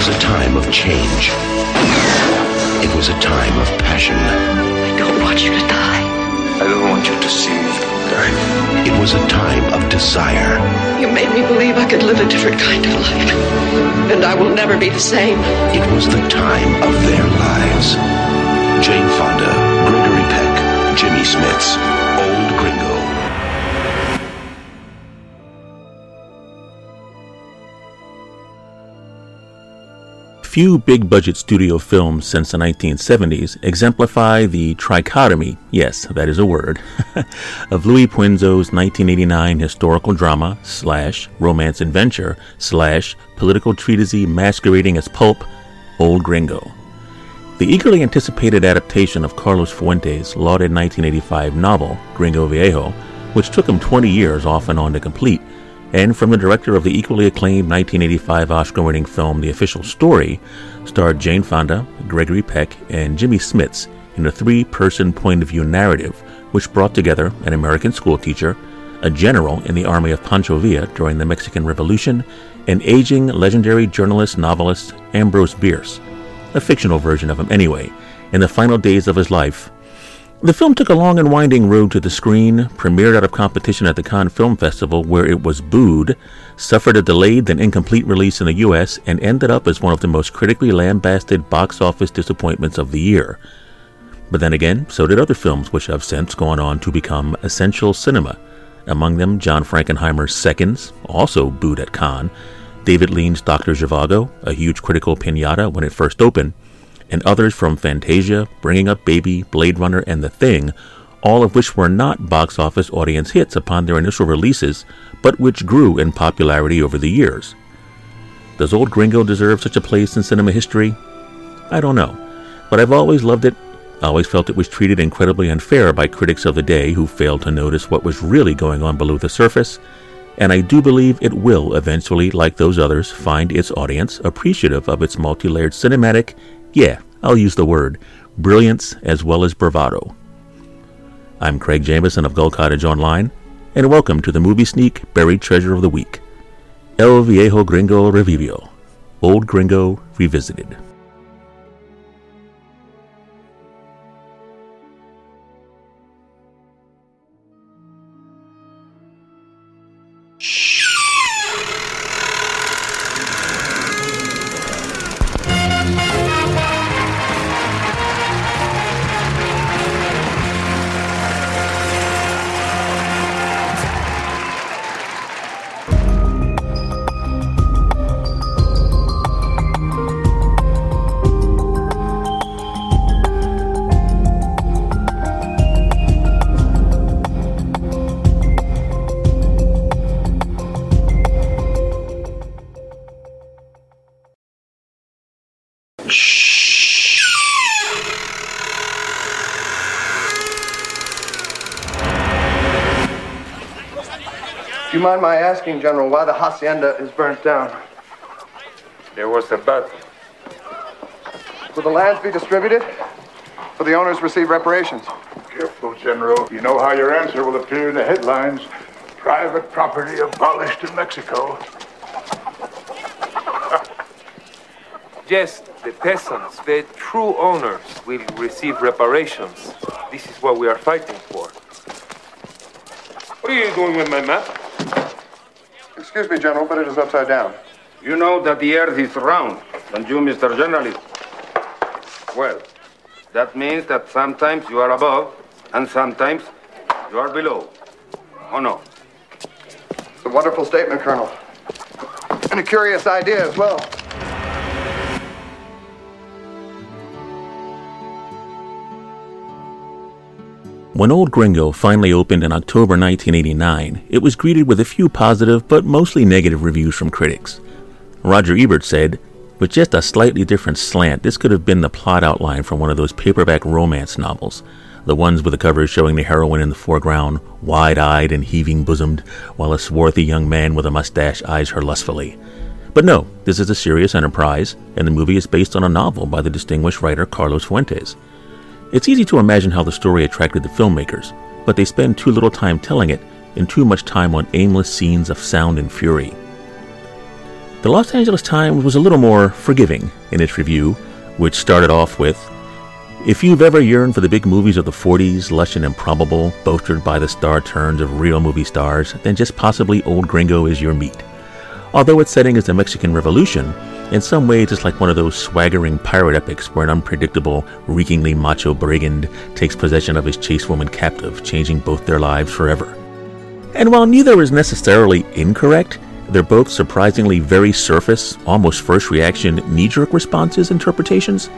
was a time of change. It was a time of passion. I don't want you to die. I don't want you to see me die. It was a time of desire. You made me believe I could live a different kind of life. And I will never be the same. It was the time of their lives. Jane Fonda, Gregory Peck, Jimmy Smits, Few big budget studio films since the 1970s exemplify the trichotomy, yes, that is a word, of Luis Puenzo's 1989 historical drama slash romance adventure slash political treatise masquerading as pulp, Old Gringo. The eagerly anticipated adaptation of Carlos Fuentes' lauded 1985 novel, Gringo Viejo, which took him 20 years off and on to complete, and from the director of the equally acclaimed 1985 Oscar winning film The Official Story, starred Jane Fonda, Gregory Peck, and Jimmy Smits in a three person point of view narrative which brought together an American schoolteacher, a general in the army of Pancho Villa during the Mexican Revolution, and aging legendary journalist novelist Ambrose Bierce, a fictional version of him anyway, in the final days of his life the film took a long and winding road to the screen, premiered out of competition at the Cannes Film Festival, where it was booed, suffered a delayed then incomplete release in the US, and ended up as one of the most critically lambasted box office disappointments of the year. But then again, so did other films which have since gone on to become essential cinema. Among them, John Frankenheimer's Seconds, also booed at Cannes, David Lean's Dr. Zhivago, a huge critical pinata when it first opened, and others from Fantasia, Bringing Up Baby, Blade Runner, and The Thing, all of which were not box office audience hits upon their initial releases, but which grew in popularity over the years. Does Old Gringo deserve such a place in cinema history? I don't know, but I've always loved it. I always felt it was treated incredibly unfair by critics of the day who failed to notice what was really going on below the surface, and I do believe it will eventually, like those others, find its audience appreciative of its multi layered cinematic yeah, I'll use the word brilliance as well as bravado. I'm Craig Jameson of Gull Cottage Online, and welcome to the Movie Sneak Buried Treasure of the Week El Viejo Gringo Revivio, Old Gringo Revisited. Do you mind my asking, General, why the hacienda is burnt down? There was a battle. Will the lands be distributed? Will the owners receive reparations? Careful, General. You know how your answer will appear in the headlines. Private property abolished in Mexico. Yes, the peasants, the true owners, will receive reparations. This is what we are fighting for. What are you doing with my map? Excuse me, General, but it is upside down. You know that the earth is round, don't you, Mr. Journalist? Well, that means that sometimes you are above and sometimes you are below. Oh no? It's a wonderful statement, Colonel. And a curious idea as well. When Old Gringo finally opened in October 1989, it was greeted with a few positive but mostly negative reviews from critics. Roger Ebert said, with just a slightly different slant, this could have been the plot outline from one of those paperback romance novels, the ones with the covers showing the heroine in the foreground, wide eyed and heaving bosomed, while a swarthy young man with a mustache eyes her lustfully. But no, this is a serious enterprise, and the movie is based on a novel by the distinguished writer Carlos Fuentes. It's easy to imagine how the story attracted the filmmakers, but they spend too little time telling it and too much time on aimless scenes of sound and fury. The Los Angeles Times was a little more forgiving in its review, which started off with If you've ever yearned for the big movies of the 40s, lush and improbable, bolstered by the star turns of real movie stars, then just possibly Old Gringo is your meat. Although its setting is the Mexican Revolution, in some ways it's like one of those swaggering pirate epics where an unpredictable, reekingly macho brigand takes possession of his chased woman captive, changing both their lives forever. And while neither is necessarily incorrect, they're both surprisingly very surface, almost first reaction, knee jerk responses interpretations.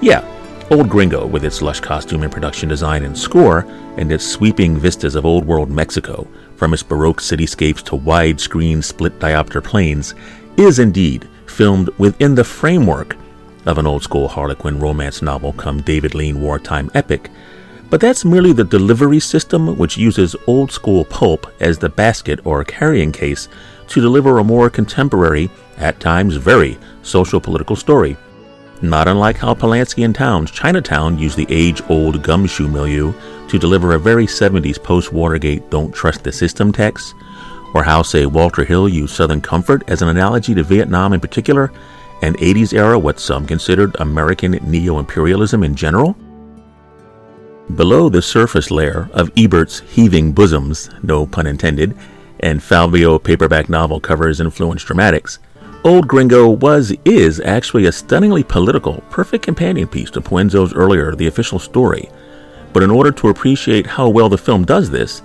Yeah, Old Gringo, with its lush costume and production design and score, and its sweeping vistas of old world Mexico, from its baroque cityscapes to widescreen split diopter planes, is indeed filmed within the framework of an old school Harlequin romance novel come David Lean wartime epic. But that's merely the delivery system which uses old school pulp as the basket or carrying case to deliver a more contemporary, at times very social political story. Not unlike how Polanski and Towne's, Chinatown used the age old gumshoe milieu to deliver a very 70s post Watergate don't trust the system text, or how, say, Walter Hill used Southern Comfort as an analogy to Vietnam in particular, and 80s era what some considered American neo imperialism in general. Below the surface layer of Ebert's heaving bosoms, no pun intended, and Fabio paperback novel covers influenced dramatics, Old Gringo was, is actually a stunningly political, perfect companion piece to Puenzo's earlier The Official Story. But in order to appreciate how well the film does this,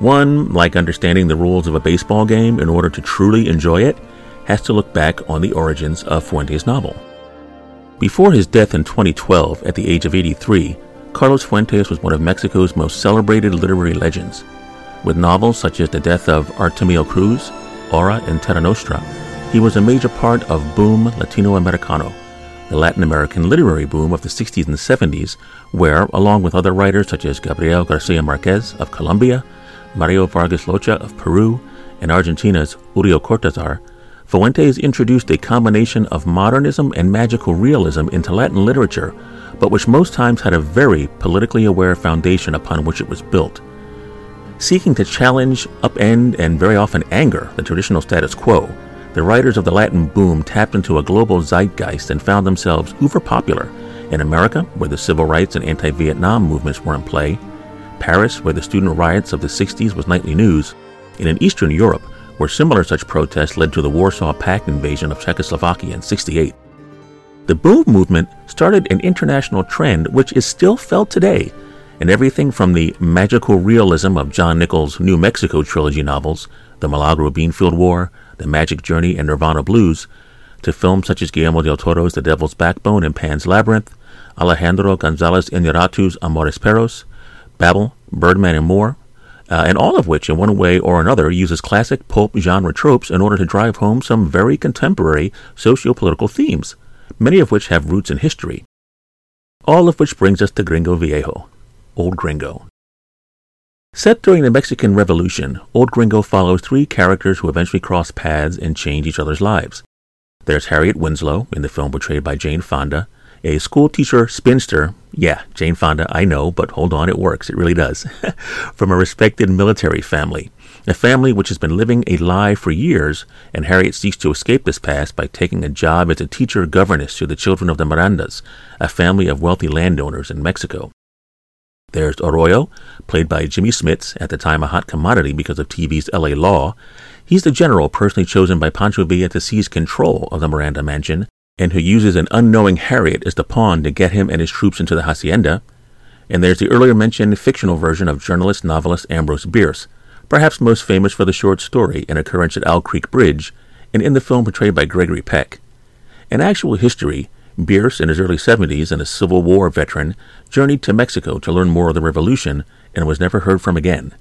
one, like understanding the rules of a baseball game in order to truly enjoy it, has to look back on the origins of Fuentes' novel. Before his death in 2012 at the age of 83, Carlos Fuentes was one of Mexico's most celebrated literary legends. With novels such as The Death of Artemio Cruz, Aura, and Terra Nostra, he was a major part of Boom Latino Americano, the Latin American literary boom of the 60s and 70s, where, along with other writers such as Gabriel Garcia Marquez of Colombia, Mario Vargas Llosa of Peru, and Argentina's Julio Cortázar, Fuentes introduced a combination of modernism and magical realism into Latin literature, but which most times had a very politically aware foundation upon which it was built. Seeking to challenge, upend, and very often anger the traditional status quo, the writers of the Latin boom tapped into a global zeitgeist and found themselves uber popular in America, where the civil rights and anti Vietnam movements were in play, Paris, where the student riots of the 60s was nightly news, and in Eastern Europe, where similar such protests led to the Warsaw Pact invasion of Czechoslovakia in 68. The boom movement started an international trend which is still felt today and everything from the magical realism of John Nichols' New Mexico trilogy novels, The Milagro Beanfield War, The Magic Journey, and Nirvana Blues, to films such as Guillermo del Toro's The Devil's Backbone and Pan's Labyrinth, Alejandro Gonzalez Iñárritu's Amores Perros, Babel, Birdman, and more, uh, and all of which, in one way or another, uses classic pulp genre tropes in order to drive home some very contemporary socio-political themes, many of which have roots in history. All of which brings us to Gringo Viejo. Old Gringo. Set during the Mexican Revolution, Old Gringo follows three characters who eventually cross paths and change each other's lives. There's Harriet Winslow, in the film portrayed by Jane Fonda, a schoolteacher spinster. Yeah, Jane Fonda, I know, but hold on, it works. It really does. From a respected military family. A family which has been living a lie for years, and Harriet seeks to escape this past by taking a job as a teacher governess to the children of the Mirandas, a family of wealthy landowners in Mexico. There's Arroyo, played by Jimmy Smits, at the time a hot commodity because of TV's LA Law. He's the general personally chosen by Pancho Villa to seize control of the Miranda mansion, and who uses an unknowing Harriet as the pawn to get him and his troops into the hacienda. And there's the earlier mentioned fictional version of journalist novelist Ambrose Bierce, perhaps most famous for the short story An Occurrence at Owl Creek Bridge, and in the film portrayed by Gregory Peck. In actual history, Bierce, in his early 70s and a Civil War veteran, journeyed to Mexico to learn more of the revolution and was never heard from again.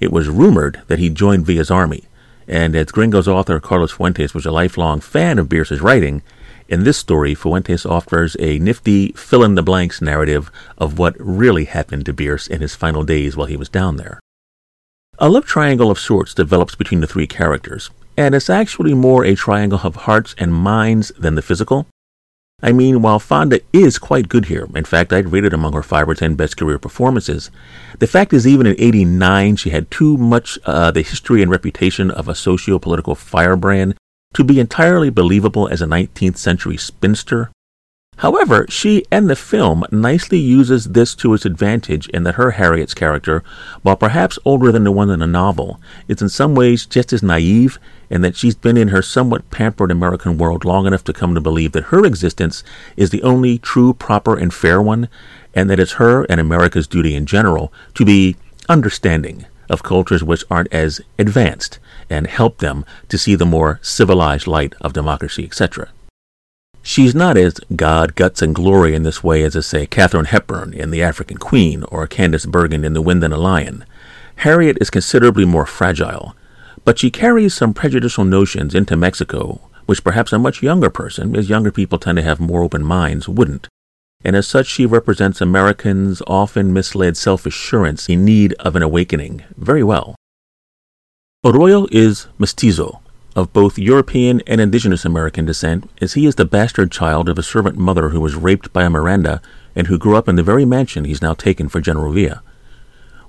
It was rumored that he joined Villa's army, and as Gringo's author Carlos Fuentes was a lifelong fan of Bierce's writing, in this story, Fuentes offers a nifty fill in the blanks narrative of what really happened to Bierce in his final days while he was down there. A love triangle of sorts develops between the three characters, and it's actually more a triangle of hearts and minds than the physical. I mean, while Fonda is quite good here, in fact, I'd rate it among her 5 or 10 best career performances, the fact is, even in 89, she had too much uh, the history and reputation of a socio political firebrand to be entirely believable as a 19th century spinster. However, she and the film nicely uses this to its advantage in that her Harriet's character, while perhaps older than the one in the novel, is in some ways just as naive and that she's been in her somewhat pampered American world long enough to come to believe that her existence is the only true, proper, and fair one, and that it's her and America's duty in general to be understanding of cultures which aren't as advanced and help them to see the more civilized light of democracy, etc. She's not as God, guts, and glory in this way as, a, say, Katharine Hepburn in The African Queen or Candice Bergen in The Wind and the Lion. Harriet is considerably more fragile, but she carries some prejudicial notions into Mexico, which perhaps a much younger person, as younger people tend to have more open minds, wouldn't. And as such, she represents Americans' often misled self assurance in need of an awakening very well. Arroyo is mestizo, of both European and indigenous American descent, as he is the bastard child of a servant mother who was raped by a Miranda and who grew up in the very mansion he's now taken for General Villa.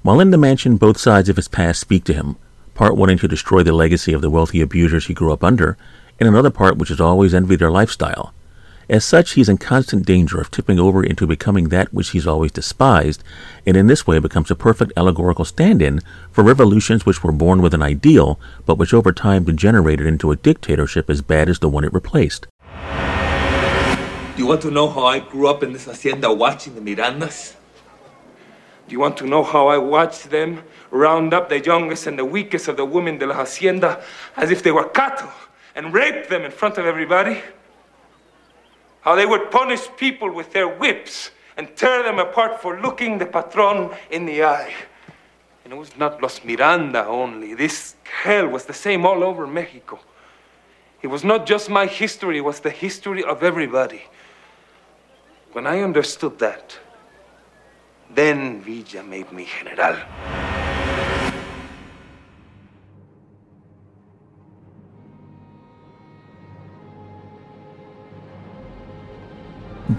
While in the mansion, both sides of his past speak to him, part wanting to destroy the legacy of the wealthy abusers he grew up under, and another part which has always envied their lifestyle. As such, he's in constant danger of tipping over into becoming that which he's always despised, and in this way becomes a perfect allegorical stand in for revolutions which were born with an ideal, but which over time degenerated into a dictatorship as bad as the one it replaced. Do you want to know how I grew up in this hacienda watching the Mirandas? Do you want to know how I watched them round up the youngest and the weakest of the women de la hacienda as if they were cattle and rape them in front of everybody? How they would punish people with their whips and tear them apart for looking the patron in the eye. And it was not Los Miranda only. This hell was the same all over Mexico. It was not just my history, it was the history of everybody. When I understood that, then Villa made me general.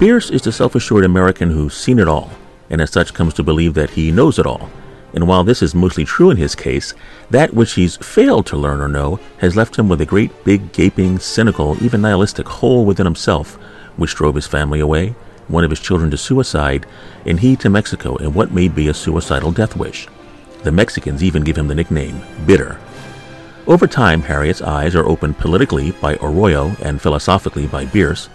Bierce is the self assured American who's seen it all, and as such comes to believe that he knows it all. And while this is mostly true in his case, that which he's failed to learn or know has left him with a great big, gaping, cynical, even nihilistic hole within himself, which drove his family away, one of his children to suicide, and he to Mexico in what may be a suicidal death wish. The Mexicans even give him the nickname Bitter. Over time, Harriet's eyes are opened politically by Arroyo and philosophically by Bierce.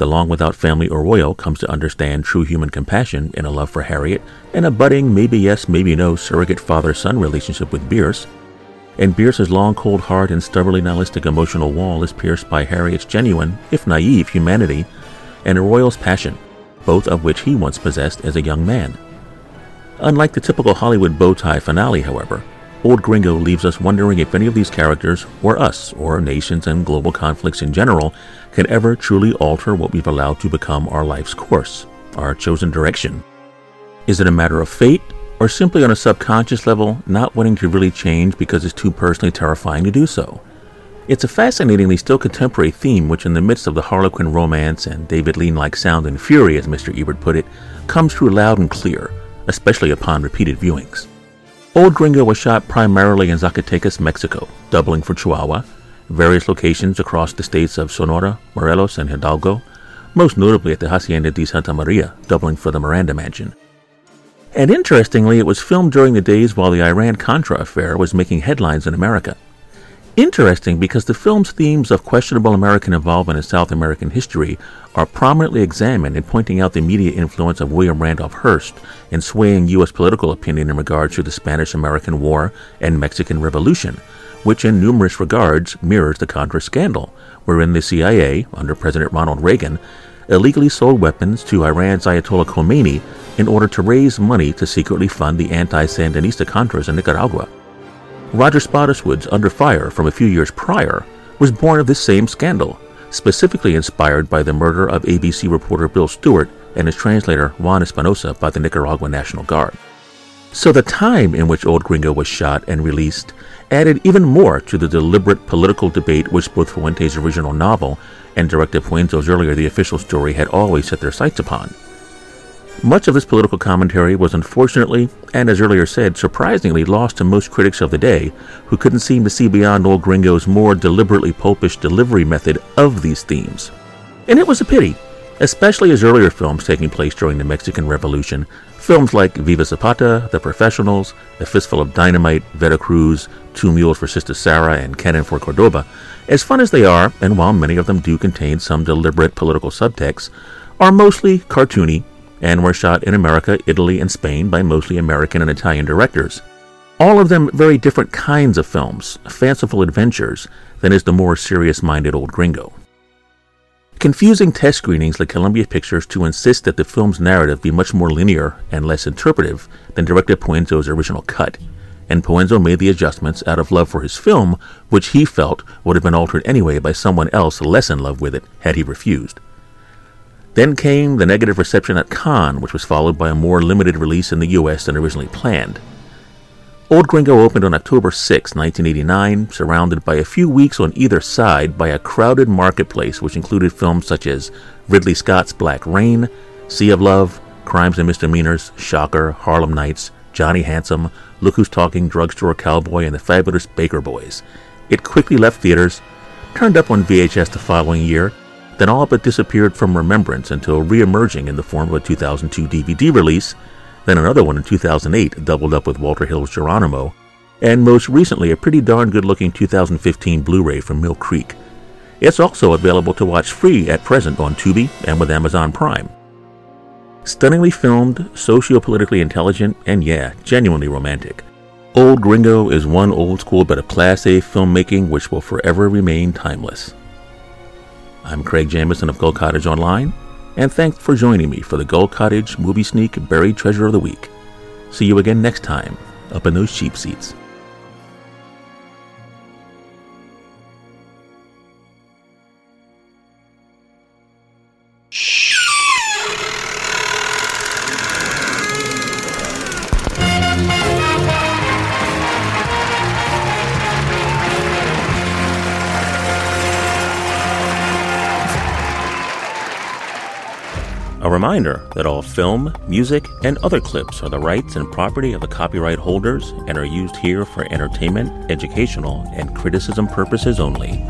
The long without family Arroyo comes to understand true human compassion in a love for Harriet, and a budding, maybe yes, maybe no, surrogate father son relationship with Bierce. And Bierce's long, cold heart and stubbornly nihilistic emotional wall is pierced by Harriet's genuine, if naive, humanity and Arroyo's passion, both of which he once possessed as a young man. Unlike the typical Hollywood bow tie finale, however, Old Gringo leaves us wondering if any of these characters, or us, or nations and global conflicts in general, can ever truly alter what we've allowed to become our life's course, our chosen direction. Is it a matter of fate, or simply on a subconscious level, not wanting to really change because it's too personally terrifying to do so? It's a fascinatingly still contemporary theme which, in the midst of the Harlequin romance and David Lean like sound and fury, as Mr. Ebert put it, comes through loud and clear, especially upon repeated viewings. Old Gringo was shot primarily in Zacatecas, Mexico, doubling for Chihuahua, various locations across the states of Sonora, Morelos, and Hidalgo, most notably at the Hacienda de Santa Maria, doubling for the Miranda Mansion. And interestingly, it was filmed during the days while the Iran Contra affair was making headlines in America. Interesting because the film's themes of questionable American involvement in South American history are prominently examined in pointing out the media influence of William Randolph Hearst in swaying U.S. political opinion in regards to the Spanish American War and Mexican Revolution, which in numerous regards mirrors the Contra scandal, wherein the CIA, under President Ronald Reagan, illegally sold weapons to Iran's Ayatollah Khomeini in order to raise money to secretly fund the anti Sandinista Contras in Nicaragua. Roger Spottiswoode's Under Fire from a few years prior was born of this same scandal, specifically inspired by the murder of ABC reporter Bill Stewart and his translator Juan Espinosa by the Nicaraguan National Guard. So the time in which Old Gringo was shot and released added even more to the deliberate political debate which both Fuente's original novel and director Puenzo's earlier The Official Story had always set their sights upon. Much of this political commentary was unfortunately, and as earlier said, surprisingly lost to most critics of the day, who couldn't seem to see beyond Old Gringo's more deliberately popish delivery method of these themes. And it was a pity, especially as earlier films taking place during the Mexican Revolution, films like Viva Zapata, The Professionals, A Fistful of Dynamite, Veracruz, Two Mules for Sister Sara, and Cannon for Cordoba, as fun as they are, and while many of them do contain some deliberate political subtext, are mostly cartoony and were shot in America, Italy, and Spain by mostly American and Italian directors. All of them very different kinds of films, fanciful adventures, than is the more serious minded old gringo. Confusing test screenings led Columbia Pictures to insist that the film's narrative be much more linear and less interpretive than director Puenzo's original cut, and Puenzo made the adjustments out of love for his film, which he felt would have been altered anyway by someone else less in love with it had he refused. Then came the negative reception at Cannes, which was followed by a more limited release in the US than originally planned. Old Gringo opened on October 6, 1989, surrounded by a few weeks on either side by a crowded marketplace which included films such as Ridley Scott's Black Rain, Sea of Love, Crimes and Misdemeanors, Shocker, Harlem Nights, Johnny Handsome, Look Who's Talking, Drugstore Cowboy, and the fabulous Baker Boys. It quickly left theaters, turned up on VHS the following year, then all but disappeared from remembrance until re emerging in the form of a 2002 DVD release, then another one in 2008 doubled up with Walter Hill's Geronimo, and most recently a pretty darn good looking 2015 Blu ray from Mill Creek. It's also available to watch free at present on Tubi and with Amazon Prime. Stunningly filmed, socio-politically intelligent, and yeah, genuinely romantic. Old Gringo is one old school bit of Class A filmmaking which will forever remain timeless. I'm Craig Jamison of Gull Cottage Online, and thanks for joining me for the Gull Cottage Movie Sneak Buried Treasure of the Week. See you again next time, up in those cheap seats. Reminder that all film, music, and other clips are the rights and property of the copyright holders and are used here for entertainment, educational, and criticism purposes only.